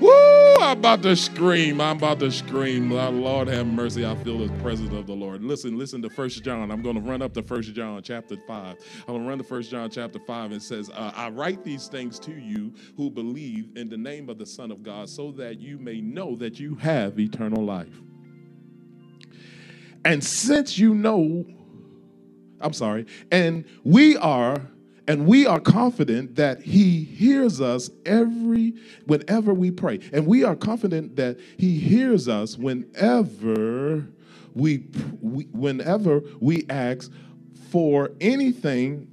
Woo! I'm about to scream. I'm about to scream. Lord have mercy. I feel the presence of the Lord. Listen, listen to First John. I'm going to run up to First John chapter 5. I'm going to run to First John chapter 5. It says, uh, I write these things to you who believe in the name of the Son of God so that you may know that you have eternal life. And since you know, I'm sorry, and we are and we are confident that he hears us every whenever we pray. And we are confident that he hears us whenever we, we whenever we ask for anything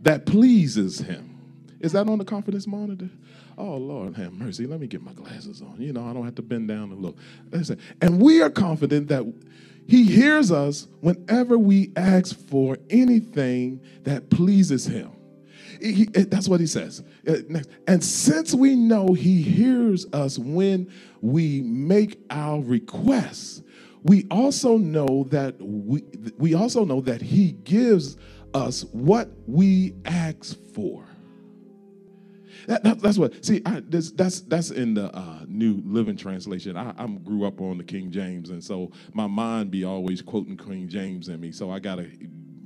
that pleases him. Is that on the confidence monitor oh lord have mercy let me get my glasses on you know i don't have to bend down and look and we are confident that he hears us whenever we ask for anything that pleases him. He, that's what he says. Uh, and since we know he hears us when we make our requests, we also know that we we also know that he gives us what we ask for. That, that, that's what. See, I, this, that's that's in the uh, New Living Translation. I, I grew up on the King James, and so my mind be always quoting King James in me. So I gotta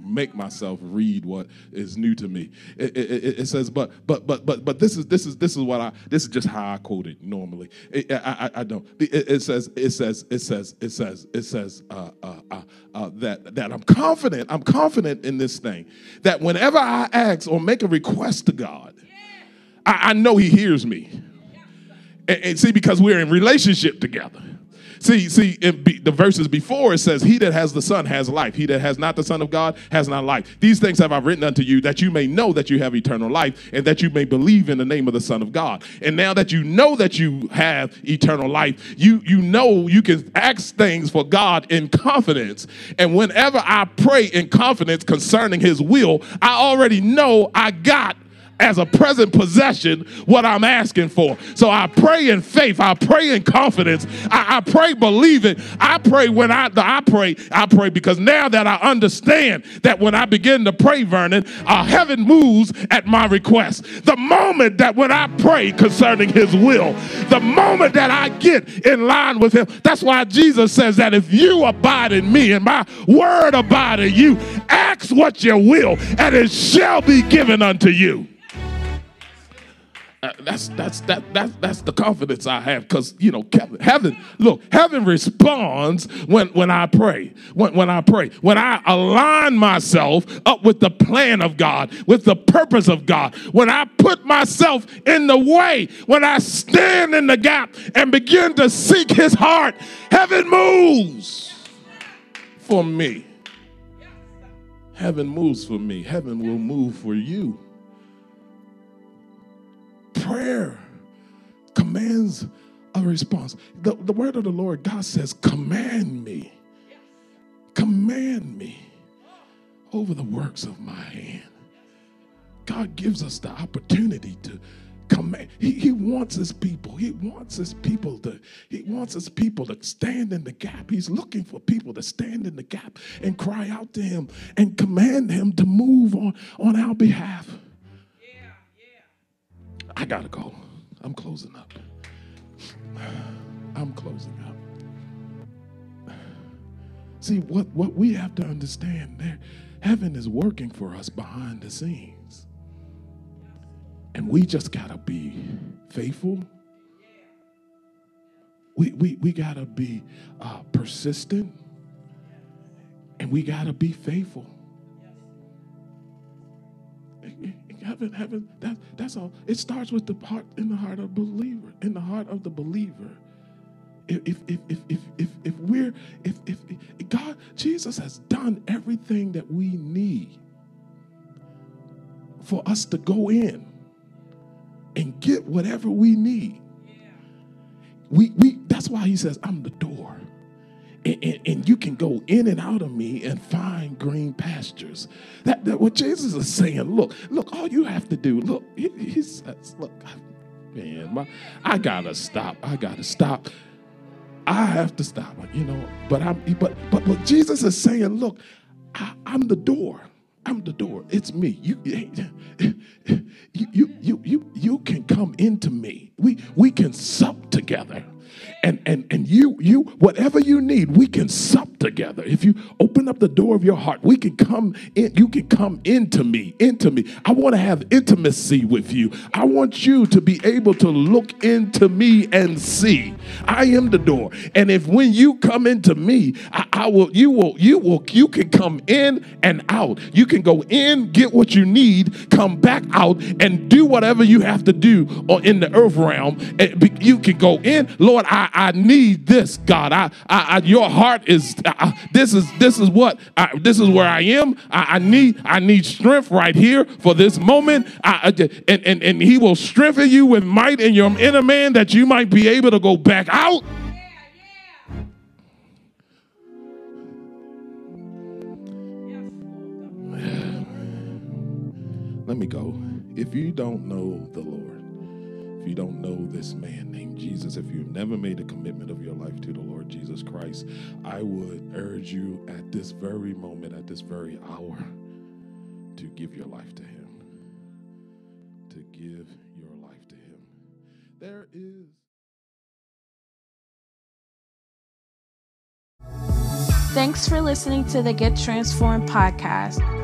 make myself read what is new to me. It, it, it, says, but but but but but this is this is this is what I this is just how I quote it normally. I, I, I don't. It, says it says it says it says it says uh, uh, uh, uh, that that I'm confident. I'm confident in this thing that whenever I ask or make a request to God, I, I know He hears me. And, and see, because we're in relationship together. See, see, be, the verses before it says, He that has the Son has life. He that has not the Son of God has not life. These things have I written unto you that you may know that you have eternal life and that you may believe in the name of the Son of God. And now that you know that you have eternal life, you, you know you can ask things for God in confidence. And whenever I pray in confidence concerning His will, I already know I got as a present possession what I'm asking for. So I pray in faith. I pray in confidence. I, I pray believing. I pray when I, I pray, I pray because now that I understand that when I begin to pray, Vernon, uh, heaven moves at my request. The moment that when I pray concerning his will, the moment that I get in line with him, that's why Jesus says that if you abide in me and my word abide in you, ask what you will and it shall be given unto you. Uh, that's that's that that that's the confidence I have because you know heaven look heaven responds when when I pray when when I pray when I align myself up with the plan of God with the purpose of God when I put myself in the way when I stand in the gap and begin to seek His heart heaven moves for me. Heaven moves for me. Heaven will move for you prayer commands a response. The, the word of the Lord, God says, Command me. Command me over the works of my hand. God gives us the opportunity to command. He, he wants his people. He wants his people to, he wants his people to stand in the gap. He's looking for people to stand in the gap and cry out to him and command him to move on, on our behalf. I gotta go. I'm closing up. I'm closing up. See, what, what we have to understand there, heaven is working for us behind the scenes. And we just gotta be faithful. We, we, we gotta be uh, persistent. And we gotta be faithful heaven, heaven, that, that's all. It starts with the heart in the heart of believer, in the heart of the believer. If if if if if, if we're if, if if God Jesus has done everything that we need for us to go in and get whatever we need. We we that's why he says, I'm the door and, and, you can go in and out of me and find green pastures. That, that what Jesus is saying. Look, look, all you have to do. Look, he, he says, look, man, my, I gotta stop. I gotta stop. I have to stop. You know, but I'm but but what Jesus is saying. Look, I, I'm the door. I'm the door. It's me. You, (laughs) you, you, you, you, you can come into me. We, we can sup together and and and you you whatever you need we can sup together. If you open up the door of your heart we can come in you can come into me into me. I want to have intimacy with you. I want you to be able to look into me and see. I am the door. And if when you come into me I, I will you will you will you can come in and out. You can go in get what you need come back out and do whatever you have to do uh, in the earth realm. Eh, you can go in lord i I need this, God. I, I, I your heart is this is this is what I, this is where I am. I, I, need I need strength right here for this moment. I, and, and and He will strengthen you with might in your inner man that you might be able to go back out. Let me go. If you don't know the Lord if you don't know this man if you've never made a commitment of your life to the Lord Jesus Christ, I would urge you at this very moment, at this very hour, to give your life to Him. To give your life to Him. There is. Thanks for listening to the Get Transformed podcast.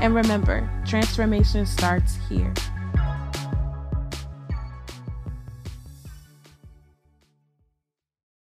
And remember, transformation starts here.